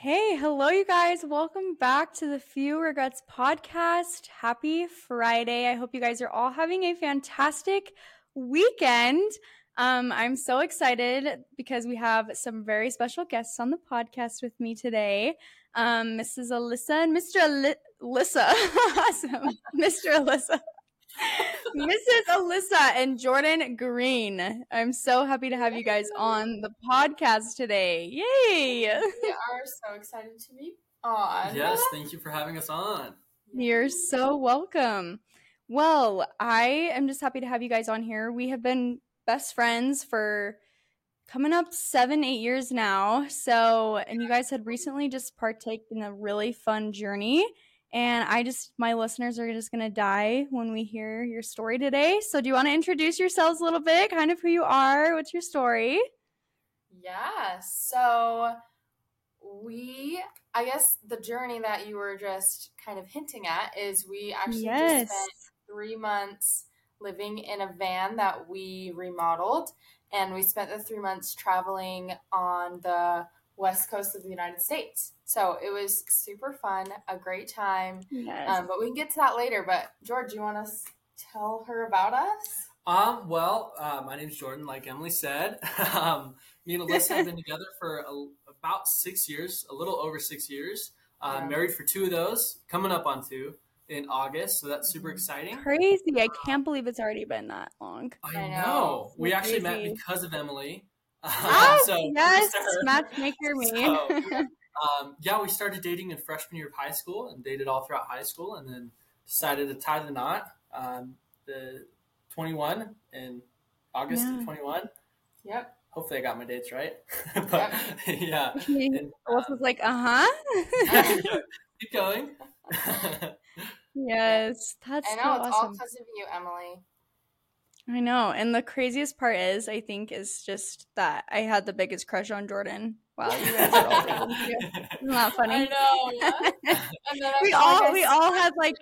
Okay, hello, you guys. Welcome back to the Few Regrets podcast. Happy Friday. I hope you guys are all having a fantastic weekend. Um, I'm so excited because we have some very special guests on the podcast with me today. Um, Mrs. Alyssa and Mr. Alyssa. awesome. Mr. Alyssa. Mrs. Alyssa and Jordan Green. I'm so happy to have you guys on the podcast today. Yay! We are so excited to be on. Yes, thank you for having us on. You're so welcome. Well, I am just happy to have you guys on here. We have been best friends for coming up seven, eight years now. So, and you guys had recently just partaken in a really fun journey and I just, my listeners are just going to die when we hear your story today. So, do you want to introduce yourselves a little bit, kind of who you are? What's your story? Yeah. So, we, I guess the journey that you were just kind of hinting at is we actually yes. just spent three months living in a van that we remodeled. And we spent the three months traveling on the west coast of the United States. So it was super fun, a great time. Yes. Um, but we can get to that later. But George, you want to tell her about us? Um, well, uh, my name's Jordan, like Emily said. um, me and Alyssa have been together for a, about six years, a little over six years. Uh, yeah. Married for two of those, coming up on two in August, so that's super mm-hmm. exciting. Crazy! I can't believe it's already been that long. I, I know. know. We actually met because of Emily. Oh, so yes, matchmaker me. So, um, yeah, we started dating in freshman year of high school and dated all throughout high school, and then decided to tie the knot. Um, the 21 in August yeah. of 21. Yep. Hopefully, I got my dates right. but yeah, and, uh, was like, uh huh. keep going. yes, that's I know so it's awesome. all because of you, Emily. I know. And the craziest part is, I think, is just that I had the biggest crush on Jordan. Wow, you guys are all Isn't that funny? I know. we all we all had like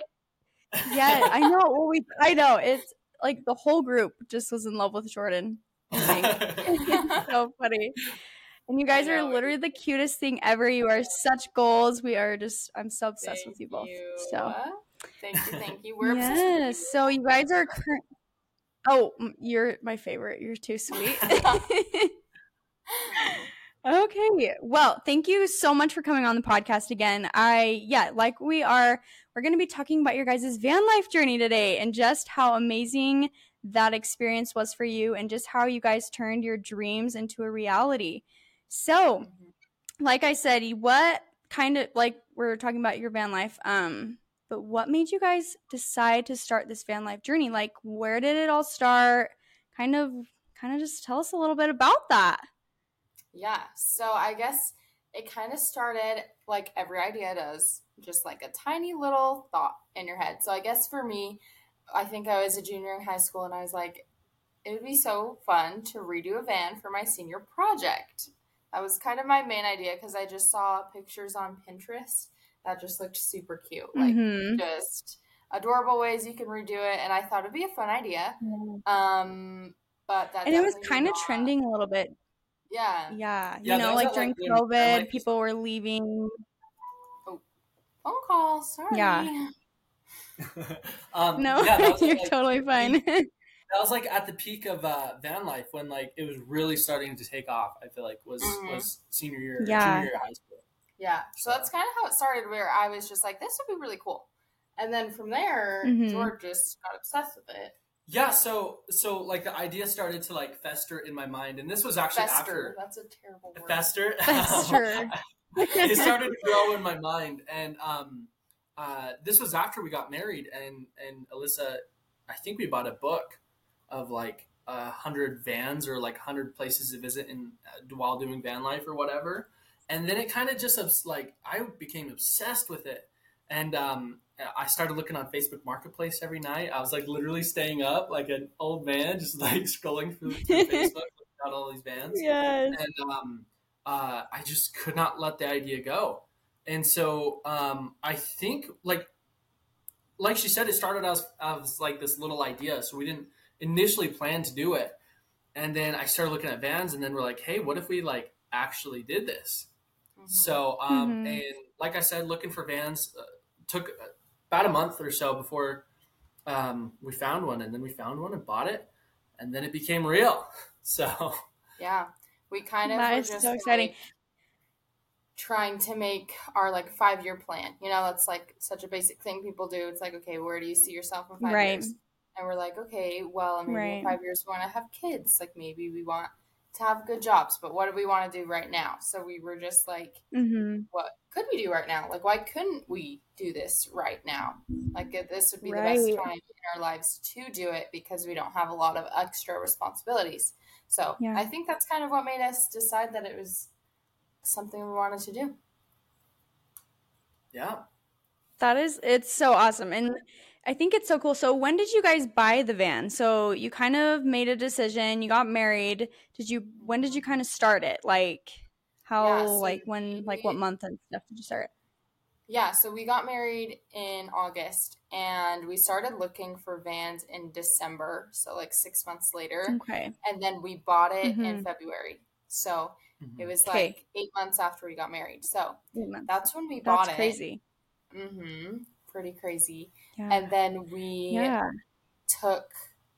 Yeah, I know. Well we I know. It's like the whole group just was in love with Jordan. so funny. And you guys are literally the cutest thing ever. You are such goals. We are just I'm so obsessed thank with you both. You. So thank you, thank you. We're yes. So you guys are current Oh, you're my favorite. You're too sweet. okay. Well, thank you so much for coming on the podcast again. I, yeah, like we are, we're going to be talking about your guys' van life journey today and just how amazing that experience was for you and just how you guys turned your dreams into a reality. So, mm-hmm. like I said, what kind of like we're talking about your van life, um, but what made you guys decide to start this van life journey? Like where did it all start? Kind of kind of just tell us a little bit about that. Yeah. So I guess it kind of started like every idea does, just like a tiny little thought in your head. So I guess for me, I think I was a junior in high school and I was like, it would be so fun to redo a van for my senior project. That was kind of my main idea because I just saw pictures on Pinterest that just looked super cute. Like mm-hmm. just adorable ways you can redo it, and I thought it'd be a fun idea. Mm-hmm. Um, but that and it was kind of trending a little bit. Yeah, yeah. You yeah, know, like during like, COVID, like, people were leaving. Oh, phone call. Sorry. Yeah. um, no, yeah, you're like, totally fine. that was like at the peak of uh, van life when like it was really starting to take off. I feel like was mm-hmm. was senior year, yeah. junior year high school. Yeah. So that's kind of how it started, where I was just like, this would be really cool. And then from there, mm-hmm. George just got obsessed with it. Yeah, so so like the idea started to like fester in my mind, and this was actually fester. after that's a terrible word. Fester. Fester. it started to grow in my mind, and um, uh, this was after we got married, and and Alyssa, I think we bought a book of like a hundred vans or like hundred places to visit in uh, while doing van life or whatever and then it kind of just like I became obsessed with it, and um, I started looking on Facebook Marketplace every night. I was like literally staying up like an old man, just like scrolling through, through Facebook, looking at all these bands. Yes. And um, uh, I just could not let the idea go, and so um, I think like like she said, it started as as like this little idea. So we didn't initially plan to do it, and then I started looking at vans, and then we're like, hey, what if we like actually did this? Mhm. So, um, Mhm. and like I said, looking for vans uh, took about a month or so before um, we found one, and then we found one and bought it, and then it became real. So, yeah, we kind of That were is just so exciting. like, trying to make our like five year plan. You know, that's like such a basic thing people do. It's like, okay, where do you see yourself in five Right. years? And we're like, okay, well, maybe Right. in five years we want to have kids. Like maybe we want to have good jobs, but what do we want to do right now? So we were just like, Mm-hmm. what could we do right now? Like, why couldn't we do this right now? Like, if this would be the best time in our lives to do it because we don't have a lot of extra responsibilities. So Yeah. I think that's kind of what made us decide that it was something we wanted to do. yeah. That is, it's so awesome. And I think it's so cool. So, when did you guys buy the van? So, you kind of made a decision, you got married. Did you, when did you kind of start it? Like, how, Yeah, so like, when, like, what month and stuff did you start? Yeah, so we got married in August and we started looking for vans in December, so like six months later. Okay. And then we bought it in Mhm. February. So Mhm. it was Okay. like eight months after we got married. So that's when we bought That's it. crazy. Mm-hmm. Pretty crazy. Yeah. And then we yeah. took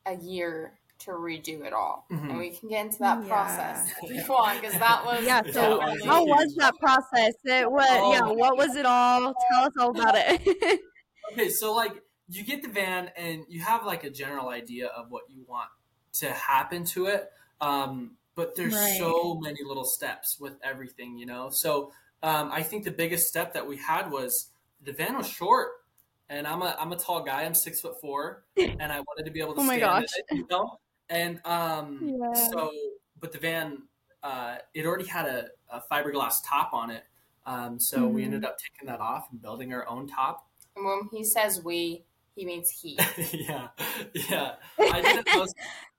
a year to redo it all. Mhm. And we can get into that Yeah. process if you want, because that was Yeah. So, was how was that process? It was, Oh yeah. What was it all? Tell us all about it. Okay, so like you get the van and you have like a general idea of what you want to happen to it, um, but there's Right. so many little steps with everything, you know. So um, I think the biggest step that we had was the van was short, and I'm a I'm a tall guy. I'm six foot four, and I wanted to be able to Oh my stand gosh. it, you know. And um, Yeah. so, but the van uh, it already had a, a fiberglass top on it. Um, so we Mhm. ended up taking that off and building our own top. and when he says we, he means he. yeah, yeah. I didn't know.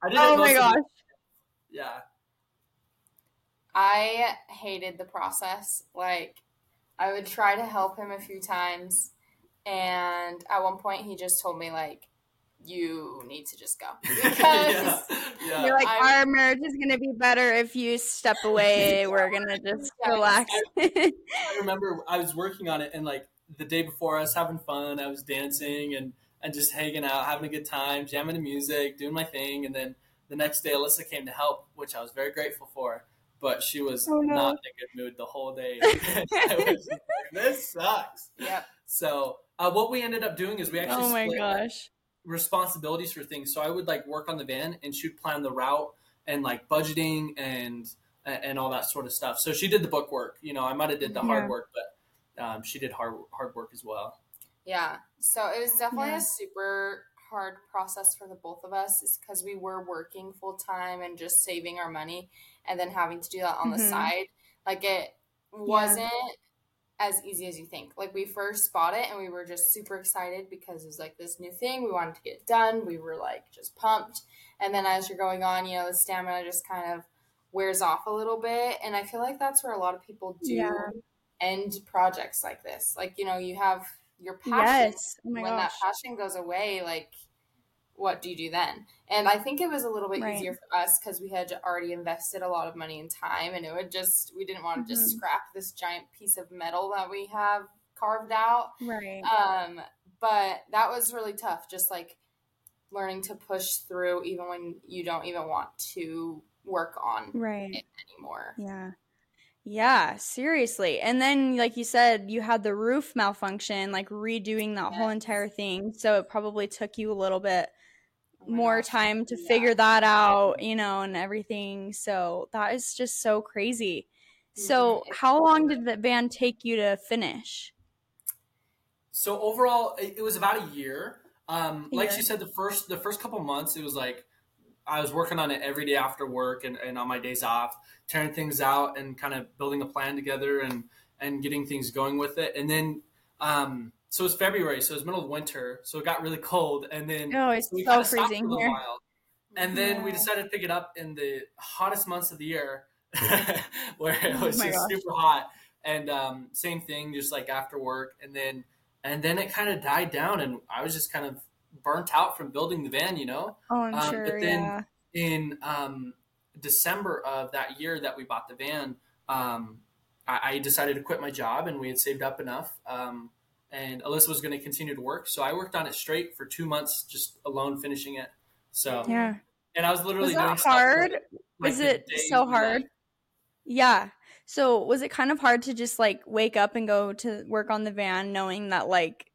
I didn't oh know my some- gosh. Yeah, I hated the process. Like, I would try to help him a few times, and at one point, he just told me like, "You need to just go," because yeah, yeah. You're like, I- our marriage is gonna be better if you step away. We're gonna just Yeah, relax. I remember I was working on it, and like the day before, I was having fun. I was dancing and and just hanging out, having a good time, jamming to music, doing my thing. And then the next day, Alyssa came to help, which I was very grateful for. But she was Oh, no. not in a good mood the whole day. I was like, this sucks. yep, So uh, what we ended up doing is we actually oh my split gosh. responsibilities for things. So I would like work on the van and she'd plan the route and like budgeting and and all that sort of stuff. So she did the book work. You know, I might have did the Yeah. hard work, but um, she did hard hard work as well. yeah. So it was definitely Yeah. a super hard process for the both of us, is because we were working full time and just saving our money, and then having to do that on the Mhm. side. Like it wasn't as easy as you think. Like we first bought it and we were just super excited because it was like this new thing. We wanted to get done. We were like just pumped. And then as you're going on, you know, the stamina just kind of wears off a little bit. And I feel like that's where a lot of people do Yeah. end projects like this. Like, you know, you have your passion. Yes. Oh my when gosh. that passion goes away, like what do you do then? And I think it was a little bit Right. easier for us because we had already invested a lot of money and time, and it would just we didn't want to just Mhm. scrap this giant piece of metal that we have carved out. Right. Um, but that was really tough, just like learning to push through even when you don't even want to work on right. it anymore. Yeah. Yeah, seriously. And then, like you said, you had the roof malfunction, like redoing that whole entire thing. So it probably took you a little bit Oh more gosh, time to yeah. figure that out, you know, and everything. So that is just so crazy. So, Mhm. how long did the van take you to finish? So overall, it, it was about a year. Um, like she said, the first the first couple months, it was like I was working on it every day after work and, and on my days off, tearing things out and kind of building a plan together and and getting things going with it. And then, um, so it was February, so it was middle of winter, so it got really cold. And then Oh, it's we so freezing for a here. while. And then we decided to pick it up in the hottest months of the year, where it Oh was my just gosh. super hot. And um, same thing, just like after work. And then and then it kind of died down, and I was just kind of burnt out from building the van, you know. Oh, I'm Um, but then- yeah. In um, December of that year that we bought the van, um, I, I decided to quit my job, and we had saved up enough. And Alyssa was going to continue to work, so I worked on it straight for two months, just alone finishing it. So Yeah. and I was literally Was that hard? like- Was like it so hard? left. Yeah. So was it kind of hard to just like wake up and go to work on the van knowing that like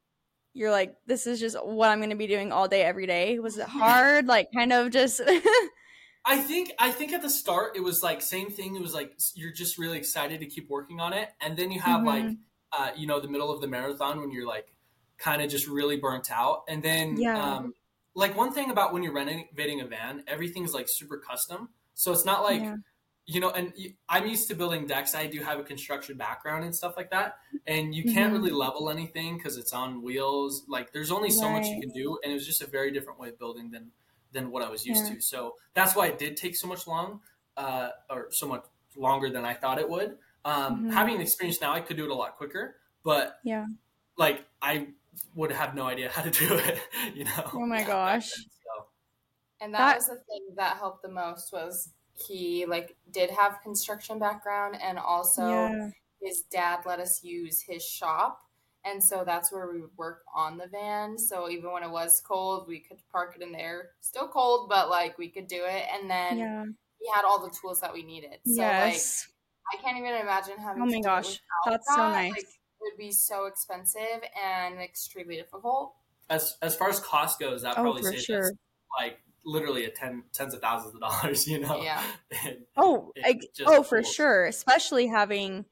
you're like this is just what I'm going to be doing all day every day? Was it hard? like kind of just I think I think at the start it was like same thing. It was like you're just really excited to keep working on it, and then you have Mhm. like uh, you know the middle of the marathon when you're like kind of just really burnt out, and then Yeah. um, like one thing about when you're renovating a van, everything's like super custom, so it's not like Yeah. you know. And I'm used to building decks. I do have a construction background and stuff like that, and you can't Mhm. really level anything because it's on wheels. Like there's only so much you can do, and it was just a very different way of building than than what I was used Yeah. to. So that's why it did take so much long, uh, or so much longer than I thought it would. Um, Mhm. Having experience now, I could do it a lot quicker, but Yeah. like I would have no idea how to do it. You know. Oh my gosh. So, And that, That- was the thing that helped the most was he like did have construction background and also yeah. his dad let us use his shop and so that's where we would work on the van so even when it was cold we could park it in there still cold but like we could do it and then Yeah. he had all the tools that we needed so yes. Like i can't even imagine having Oh my gosh. without That's so nice. Like, it would be so expensive and extremely difficult as as far as cost goes, that Oh, probably for saved sure. like literally a ten tens of thousands of dollars. You know. yeah And Oh, It like, just oh, for tools. sure. Especially having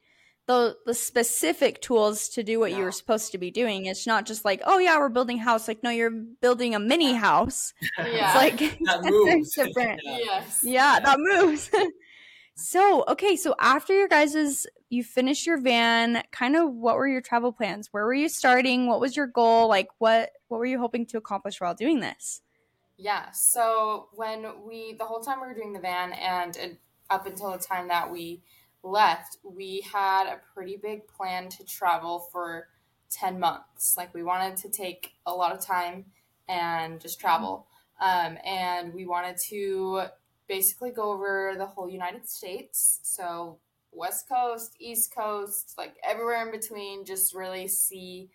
the the specific tools to do what you Yeah. were supposed to be doing. It's not just like, oh yeah, we're building a house. Like, no, you're building a mini house. Yeah. It's like that there's moves. different. Yeah. yes Yeah, that moves. So, okay, so after your guys's you finished your van, kind of what were your travel plans? Where were you starting? What was your goal? Like what what were you hoping to accomplish while doing this? Yeah. So when we, the whole time we were doing the van and up until the time that we left, we had a pretty big plan to travel for 10 months. Like we wanted to take a lot of time and just travel. Um, and we wanted to basically go over the whole United States. So West Coast, East Coast, like everywhere in between, just really see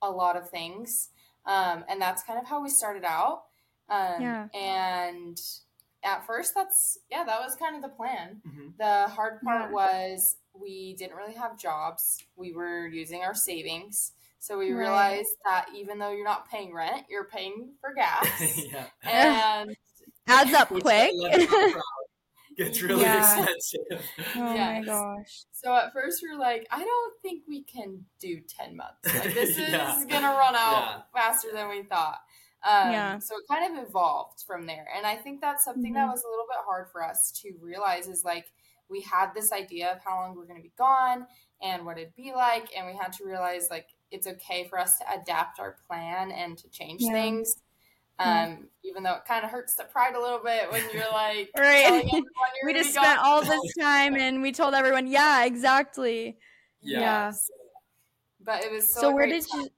a lot of things. Um, and that's kind of how we started out. Um, Yeah. And at first, that's, yeah, that was kind of the plan. Mhm. The hard part Yeah. was we didn't really have jobs. We were using our savings. So we Right. realized that even though you're not paying rent, you're paying for gas. yeah. and Adds up quick. that left out crowd gets really Yeah. expensive. oh my gosh. so at first we were like, I don't think we can do 10 months. Like, this Yeah. is going to run out Yeah. faster than we thought. Um, Yeah. So it kind of evolved from there. And I think that's something that Mhm. was a little bit hard for us to realize is like we had this idea of how long we're going to be gone and what it'd be like. And we had to realize like it's okay for us to adapt our plan and to change Yeah. things. Um, even though it kind of hurts the pride a little bit when you're like, Right. you're we just spent gone all this time and we told everyone, yeah, exactly. Yeah. Yeah. But it was so, So, where did time. you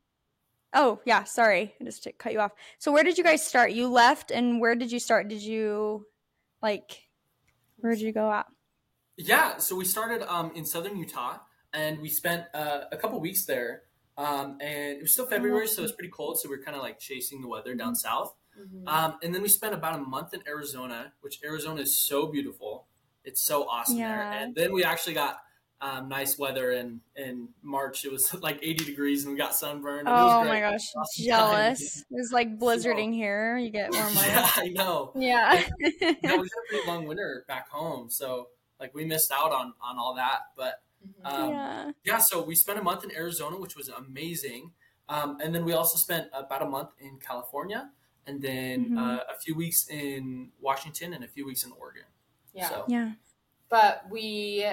Oh, yeah, sorry. I just to cut you off. So where did you guys start? You left and where did you start? Did you like where did you go at? Yeah, so we started um, in southern Utah, and we spent uh, a couple weeks there. Um, and it was still February, so it was pretty cold. So we are kind of like chasing the weather down south. Mhm. Um, and then we spent about a month in Arizona, which Arizona is so beautiful. It's so awesome there. And then we actually got um, nice weather in in March. It was like 80 degrees, and we got sunburned. was Oh my gosh, Awesome time. jealous. It was like blizzarding here. You get warm. Yeah, I know. Yeah. yeah, we had a pretty long winter back home, so like we missed out on on all that. But. Um, yeah. yeah, so we spent a month in Arizona, which was amazing, um, and then we also spent about a month in California, and then Mhm. uh, a few weeks in Washington and a few weeks in Oregon. yeah. So, Yeah. But we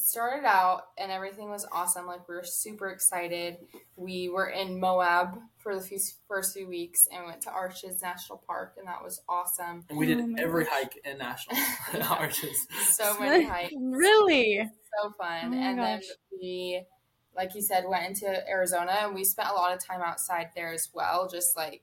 started out and everything was awesome. Like we were super excited. We were in Moab for the few, first few weeks and went to Arches National Park, and that was awesome. and we Oh did my every gosh. hike in national arches. So many hikes, really? so fun. Oh my and then we, like you said, went into Arizona and we spent a lot of time outside there as well. Just like,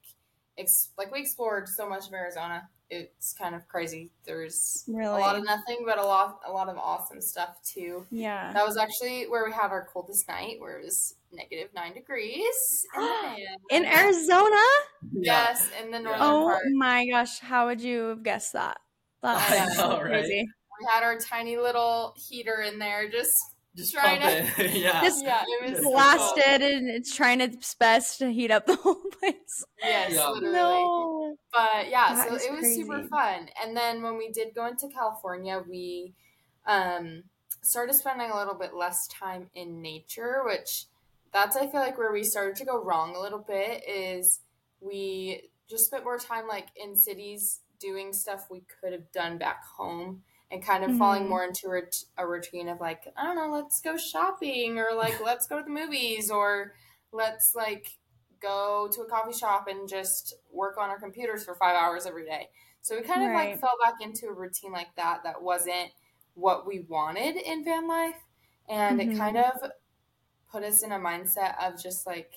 ex- like we explored so much of Arizona. It's kind of crazy. There's Really? a lot of nothing, but a lot a lot of awesome stuff too. Yeah. That was actually where we had our coldest night, where it was negative nine degrees in the van. In Arizona? Yeah. Yes, in the northern part. Oh part. my gosh, how would you have guessed that? That's I so know, right? crazy. We had our tiny little heater in there, just Just Trying to it. yeah. Just yeah, it was Just Blasted and it's trying its best to heat up the whole place. Yes, Yeah. literally. No. But yeah, That so is it was super fun. And then when we did go into California, we um, started spending a little bit less time in nature, which that's I feel like where we started to go wrong a little bit is we just spent more time like in cities doing stuff we could have done back home and kind of falling Mhm. more into a, a routine of like I don't know, let's go shopping or like let's go to the movies or let's like go to a coffee shop and just work on our computers for five hours every day. So we kind of Right. like fell back into a routine like that that wasn't what we wanted in van life. And Mhm. it kind of put us in a mindset of just like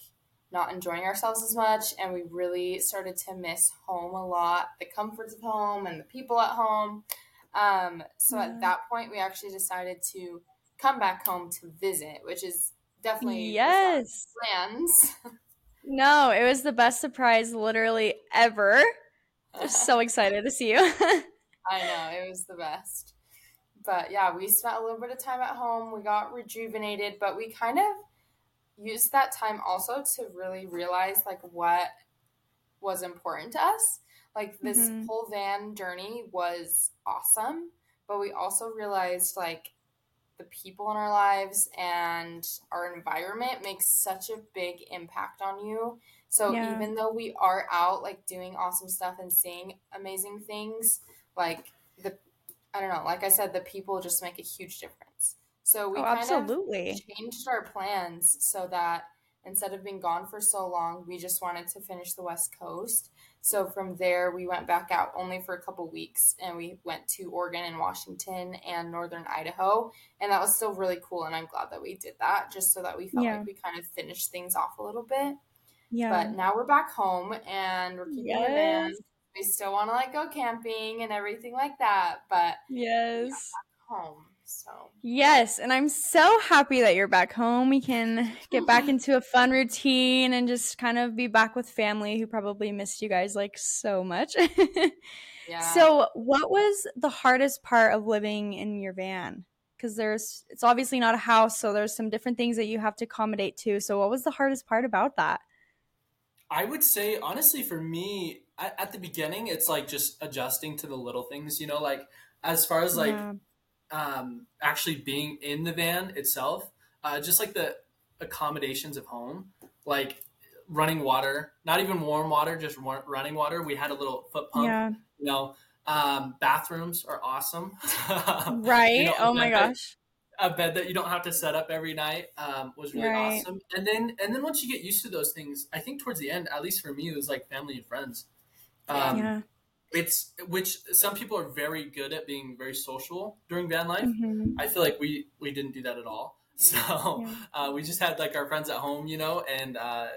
not enjoying ourselves as much. And we really started to miss home a lot the comforts of home and the people at home. Um, so at that point, we actually decided to come back home to visit, which is definitely Yes. plans. No, it was the best surprise literally ever. I'm so excited to see you. I know, it was the best. But yeah, we spent a little bit of time at home. We got rejuvenated, but we kind of used that time also to really realize like what was important to us. Like this Mhm. whole van journey was awesome, but we also realized like the people in our lives and our environment makes such a big impact on you. So Yeah. even though we are out like doing awesome stuff and seeing amazing things, like the I don't know, like I said, the people just make a huge difference. So we oh, kind absolutely. of changed our plans so that instead of being gone for so long, we just wanted to finish the West Coast. So from there, we went back out only for a couple weeks and we went to Oregon and Washington and Northern Idaho. And that was still really cool. And I'm glad that we did that just so that we felt Yeah. like we kind of finished things off a little bit. Yeah. But now we're back home and we're keeping. Yes. We still want to like go camping and everything like that, but yes. home. So Yes, and I'm so happy that you're back home. We can get back oh. into a fun routine and just kind of be back with family who probably missed you guys like so much. yeah. So, what was the hardest part of living in your van? Because there's, it's obviously not a house, so there's some different things that you have to accommodate to. So, what was the hardest part about that? I would say, honestly, for me, at, at the beginning, it's like just adjusting to the little things, you know, like as far as like Yeah. Um, actually being in the van itself, uh, just like the accommodations of home, like running water, not even warm water, just running water. We had a little foot pump, yeah, you know. Um, bathrooms are awesome. right. You know, oh my that- gosh. a bed that you don't have to set up every night um, was really Right. awesome. And then and then once you get used to those things, I think towards the end, at least for me, it was like family and friends. Um, yeah. It's which some people are very good at being very social during van life. Mhm. I feel like we we didn't do that at all. So Yeah. uh, we just had like our friends at home, you know, and uh,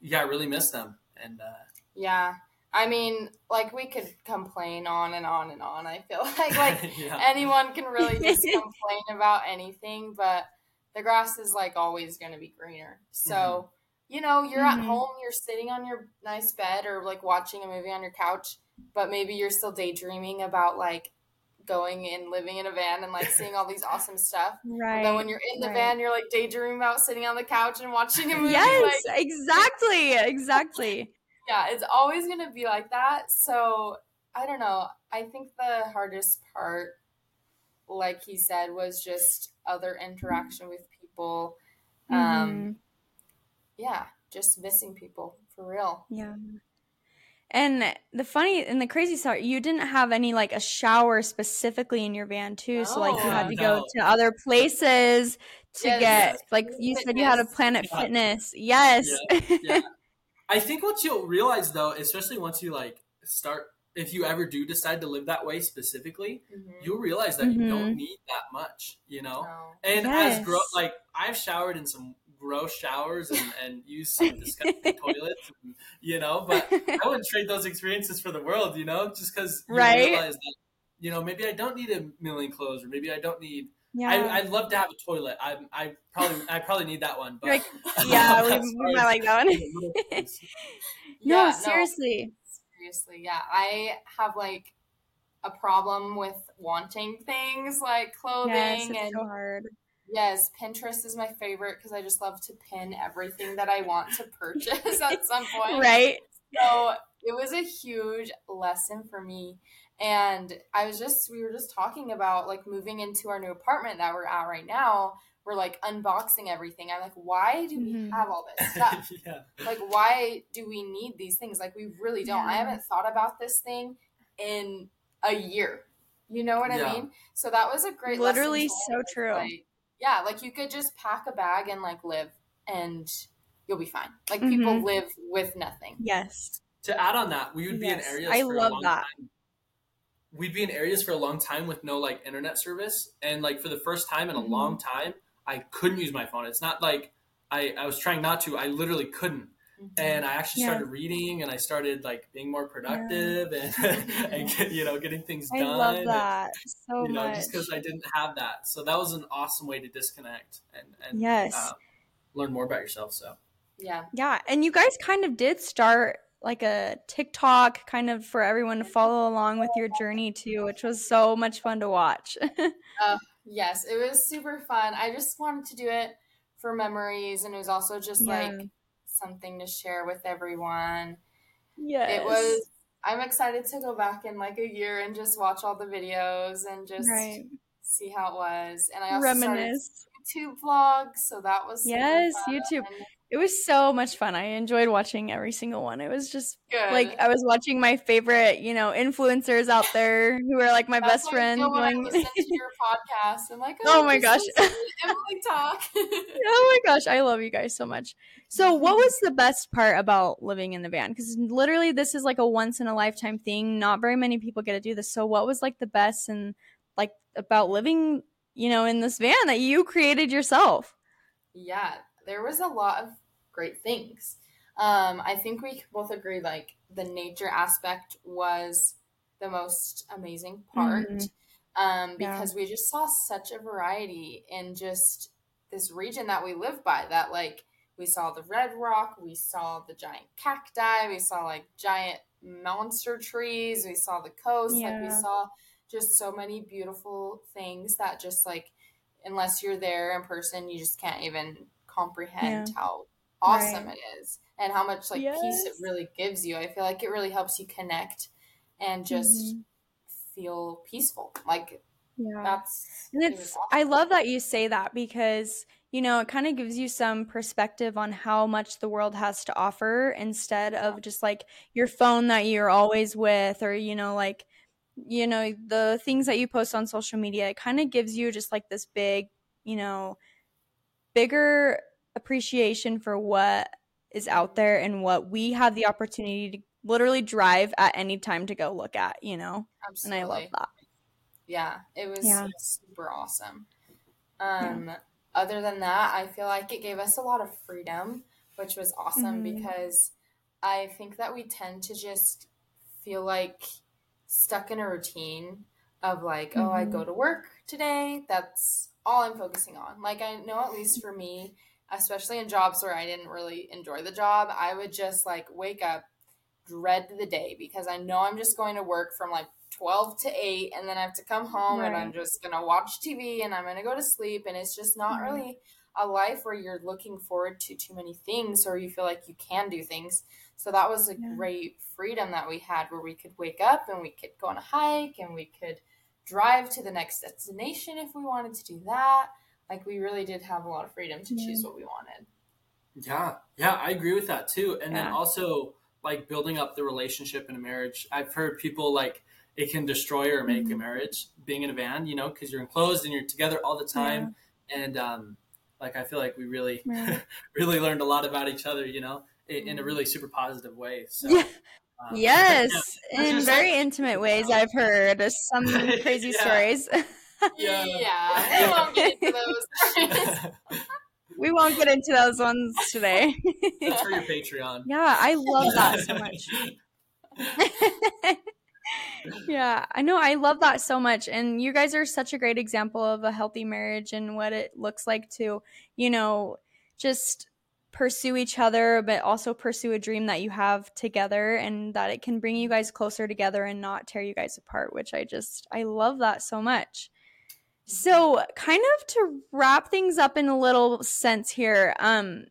yeah, I really miss them. And uh, Yeah. I mean, like we could complain on and on and on. I feel like like yeah, anyone can really just complain about anything, but the grass is like always going to be greener. So, Mm-hmm. you know, you're at Mhm. home, you're sitting on your nice bed or like watching a movie on your couch, but maybe you're still daydreaming about like going and living in a van and like seeing all these awesome stuff. Right. And then when you're in the right. van, you're like daydreaming about sitting on the couch and watching a movie. yes, Like, exactly. Exactly. yeah, it's always going to be like that. So I don't know. I think the hardest part, like he said, was just other interaction with people. Um, Mhm. yeah, just missing people for real. Yeah. And the funny and the crazy part, you didn't have any like a shower specifically in your van too. So like you had to go to other places to Yes. get like you said you had a Planet Yeah. Fitness. Yes. yeah. I think what you'll realize though, especially once you like start, if you ever do decide to live that way specifically, you'll realize that you Mhm. don't need that much, you know. No. And Yes. as grow like I've showered in some gross showers and, and use some disgusting toilets, and, you know. But I wouldn't trade those experiences for the world, you know, just because you Right. realize that, you know, maybe I don't need a million clothes, or maybe I don't need. yeah. I, I'd love to have a toilet. I, I probably, I probably need that one. But Like, yeah, we, we might like that one. the little things, no, Yeah, seriously. seriously, yeah. I have like a problem with wanting things like clothing Yes, it's and so hard. Yes, Pinterest is my favorite because I just love to pin everything that I want to purchase at some point. Right? So it was a huge lesson for me. And I was just, we were just talking about like moving into our new apartment that we're at right now. We're like unboxing everything. I'm like, why do we Mhm. have all this stuff? yeah. like, why do we need these things? Like, we really don't. I haven't thought about this thing in a year. You know what Yeah. I mean? So that was a great Literally lesson so true. Like, yeah, like you could just pack a bag and like live and you'll be fine. Like people Mhm. live with nothing. Yes. To add on that, we would be Yes, in areas. I for love a long that. Time. We'd be in areas for a long time with no like internet service, and like for the first time in a Mhm. long time, I couldn't use my phone. It's not like I, I was trying not to. I literally couldn't. And I actually Yeah. started reading, and I started like being more productive, and, and get, you know getting things I done. I love and, that so you know, much. just because I didn't have that, so that was an awesome way to disconnect and and Yes. uh, learn more about yourself. So yeah. Yeah, and you guys kind of did start like a TikTok kind of for everyone to follow along with your journey too, which was so much fun to watch. Yes, it was super fun. I just wanted to do it for memories and it was also just Yeah. like something to share with everyone. yes. It was I'm excited to go back in like a year and just watch all the videos and just right. see how it was. And I also started Reminisce. YouTube vlogs, so that was Yes. YouTube. It was so much fun. I enjoyed watching every single one. It was just Good. like I was watching my favorite, you know, influencers out there who are like my That's best how I friends feel when I going your podcast. I'm like, Oh, oh my gosh. Emily talk. oh my gosh, I love you guys so much. So, what was the best part about living in the van? Because literally, this is like a once in a lifetime thing. Not very many people get to do this. So, what was like the best and like about living, you know, in this van that you created yourself? yeah, there was a lot of great things. Um, I think we both agree like the nature aspect was the most amazing part. Mhm. Um, Yeah. because we just saw such a variety in just this region that we live by that like we saw the red rock, we saw the giant cacti, we saw like giant monster trees, we saw the coast, like we saw just so many beautiful things that just like unless you're there in person, you just can't even comprehend how awesome Right. it is and how much like peace it really gives you. I feel like it really helps you connect and just Mhm. feel peaceful. Like Yeah. that's And it's, awesome. I love that you say that because, you know, it kind of gives you some perspective on how much the world has to offer instead of just like your phone that you're always with or, you know, like, you know, the things that you post on social media. It kind of gives you just like this big, you know, bigger appreciation for what is out there and what we have the opportunity to literally drive at any time to go look at, you know? Absolutely. And I love that. Yeah, it was Yeah. super awesome. Um, Other than that, I feel like it gave us a lot of freedom, which was awesome Mhm. because I think that we tend to just feel like stuck in a routine of like, oh, I go to work today. That's all I'm focusing on. Like, I know at least for me, especially in jobs where I didn't really enjoy the job, I would just like wake up, dread the day because I know I'm just going to work from like 12 to 8 and then I have to come home and I'm just going to watch TV and I'm going to go to sleep and it's just not Right. really a life where you're looking forward to too many things or you feel like you can do things. So that was a Yeah. great freedom that we had where we could wake up and we could go on a hike and we could drive to the next destination if we wanted to do that. Like we really did have a lot of freedom to Yeah. choose what we wanted. Yeah, yeah, I agree with that too. And then also like building up the relationship in a marriage. I've heard people like it can destroy or make a Mhm. marriage being in a van, you know, because you're enclosed and you're together all the time. And um, like I feel like we really, Right. really learned a lot about each other, you know, in, in a really super positive way. So Yeah. um, Yes, That's in very like- intimate ways. I've heard some crazy stories. Yeah. yeah we won't get into those. we won't get into those ones today. That's for your Patreon. Yeah, I love that so much. yeah, I know. I love that so much. And you guys are such a great example of a healthy marriage and what it looks like to, you know, just pursue each other, but also pursue a dream that you have together and that it can bring you guys closer together and not tear you guys apart, which I just, I love that so much. So, kind of to wrap things up in a little sense here, um,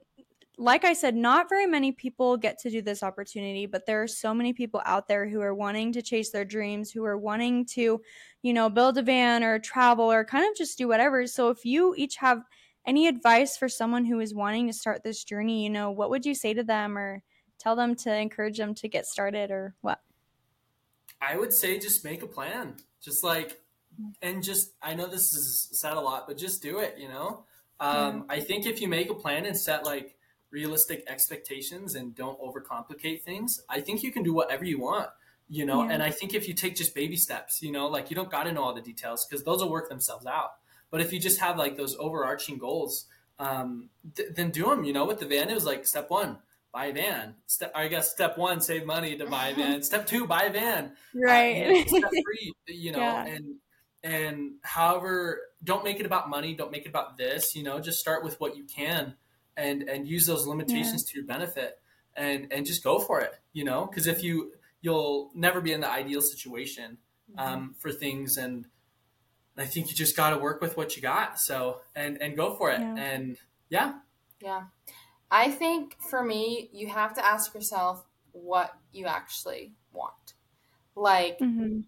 like I said, not very many people get to do this opportunity, but there are so many people out there who are wanting to chase their dreams, who are wanting to, you know, build a van or travel or kind of just do whatever. So if you each have any advice for someone who is wanting to start this journey, you know, what would you say to them or tell them to encourage them to get started or what? I would say just make a plan. Just like, and just, I know this is said a lot, but just do it, you know? Um, I think if you make a plan and set like realistic expectations and don't overcomplicate things, I think you can do whatever you want, you know? Yeah. And I think if you take just baby steps, you know, like you don't got to know all the details because those will work themselves out. But if you just have like those overarching goals, um, th- then do them, you know, with the van, it was like step one, buy a van. Step, I guess step one, save money to buy a van. step two, buy a van. Right. Uh, step three, you know, yeah. and, and however, don't make it about money. Don't make it about this, you know, just start with what you can and and use those limitations yeah. to your benefit and and just go for it you know because if you you'll never be in the ideal situation mm-hmm. um, for things and i think you just got to work with what you got so and and go for it yeah. and yeah yeah i think for me you have to ask yourself what you actually want like mm-hmm.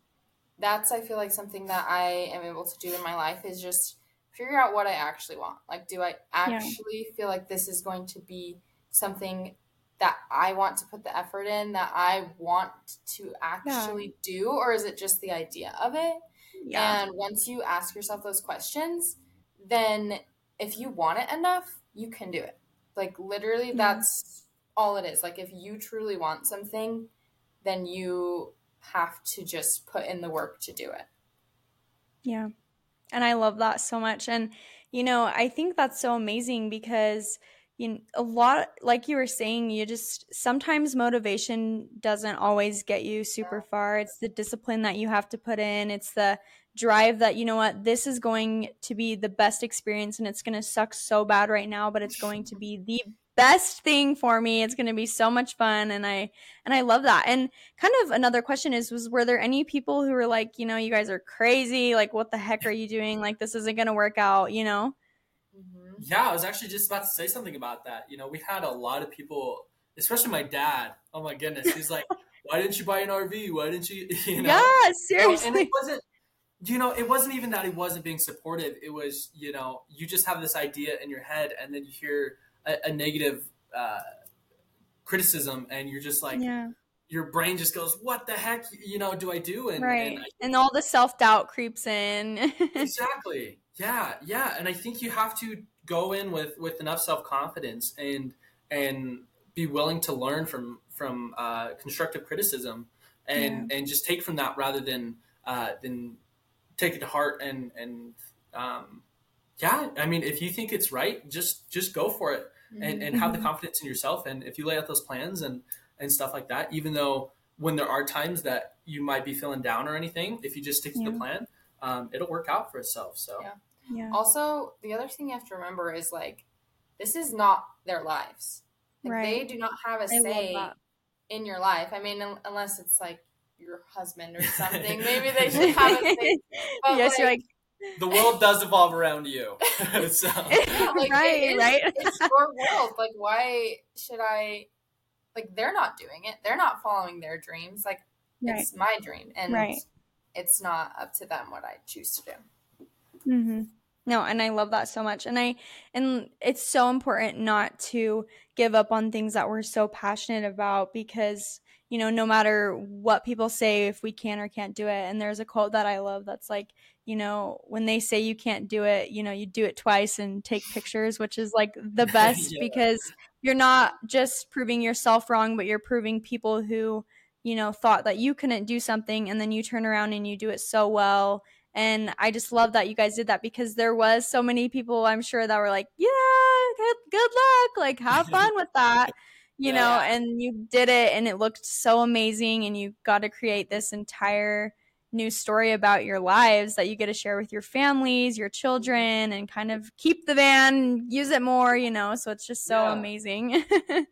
That's i feel like something that i am able to do in my life is just figure out what I actually want. Like, do I actually yeah. feel like this is going to be something that I want to put the effort in, that I want to actually yeah. do, or is it just the idea of it? Yeah. And once you ask yourself those questions, then if you want it enough, you can do it. Like, literally, mm-hmm. that's all it is. Like, if you truly want something, then you have to just put in the work to do it. Yeah. And I love that so much. And, you know, I think that's so amazing because you know, a lot like you were saying you just sometimes motivation doesn't always get you super far it's the discipline that you have to put in it's the drive that you know what this is going to be the best experience and it's going to suck so bad right now but it's going to be the best thing for me. It's going to be so much fun and I and I love that. And kind of another question is was were there any people who were like, you know, you guys are crazy, like what the heck are you doing? Like this isn't going to work out, you know? Mm-hmm. Yeah, I was actually just about to say something about that. You know, we had a lot of people, especially my dad. Oh my goodness, he's like, "Why didn't you buy an RV? Why didn't you?" You know? Yeah, seriously. and it wasn't you know, it wasn't even that he wasn't being supportive. It was, you know, you just have this idea in your head, and then you hear a, a negative uh, criticism, and you're just like, yeah. your brain just goes, "What the heck? You know, do I do?" And right, and, I, and all the self doubt creeps in. exactly. Yeah, yeah, and I think you have to go in with with enough self confidence and and be willing to learn from from uh, constructive criticism and yeah. and just take from that rather than uh, than take it to heart and and um, yeah i mean if you think it's right just just go for it and, and have the mm-hmm. confidence in yourself. And if you lay out those plans and, and stuff like that, even though when there are times that you might be feeling down or anything, if you just stick to yeah. the plan, um, it'll work out for itself. So, yeah. yeah. Also, the other thing you have to remember is like, this is not their lives. Like, right. They do not have a say in your life. I mean, unless it's like your husband or something. Maybe they should have a say. But yes, like, you're like, the world does evolve around you. so. like, right, right. it's your world. Like, why should I? Like, they're not doing it. They're not following their dreams. Like, right. it's my dream, and right. it's not up to them what I choose to do. Mm-hmm. No, and I love that so much. And I and it's so important not to give up on things that we're so passionate about because you know, no matter what people say if we can or can't do it. And there's a quote that I love that's like, you know, when they say you can't do it, you know, you do it twice and take pictures, which is like the best yeah. because you're not just proving yourself wrong, but you're proving people who, you know, thought that you couldn't do something and then you turn around and you do it so well And I just love that you guys did that because there was so many people I'm sure that were like, yeah, good, good luck, like have fun with that, you Yeah. know. And you did it, and it looked so amazing, and you got to create this entire new story about your lives that you get to share with your families, your children, and kind of keep the van, use it more, you know. So it's just so Yeah. amazing.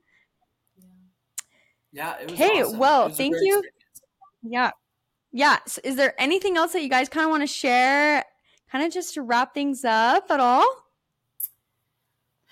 Yeah, it Okay, awesome. well, It was a thank you. experience. Yeah. Yeah. So is there anything else that you guys kind of want to share, kind of just to wrap things up at all?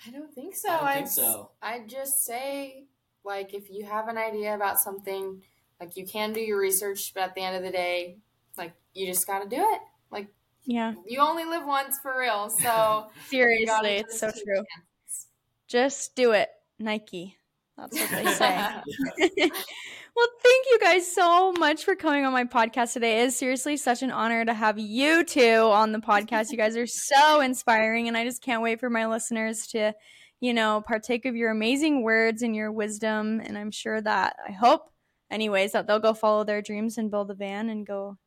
I don't think so. I don't think I'd, so. I'd just say, like, if you have an idea about something, like, you can do your research, but at the end of the day, like, you just got to do it. Like, Yeah. you only live once for real. So, Seriously, it's so true. chances. Just do it. Nike. That's what they say. well, thank you guys so much for coming on my podcast today. It is seriously such an honor to have you two on the podcast. You guys are so inspiring, and I just can't wait for my listeners to, you know, partake of your amazing words and your wisdom. And I'm sure that I hope, anyways, that they'll go follow their dreams and build a van and go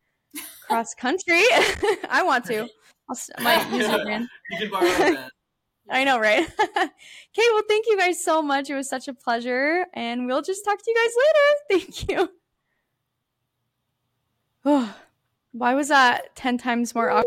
cross country. I want to. I'll, s- I might use it, man. You can borrow that. I know, right? okay, well, thank you guys so much. It was such a pleasure, and we'll just talk to you guys later. Thank you. Oh, why was that 10 times more awkward?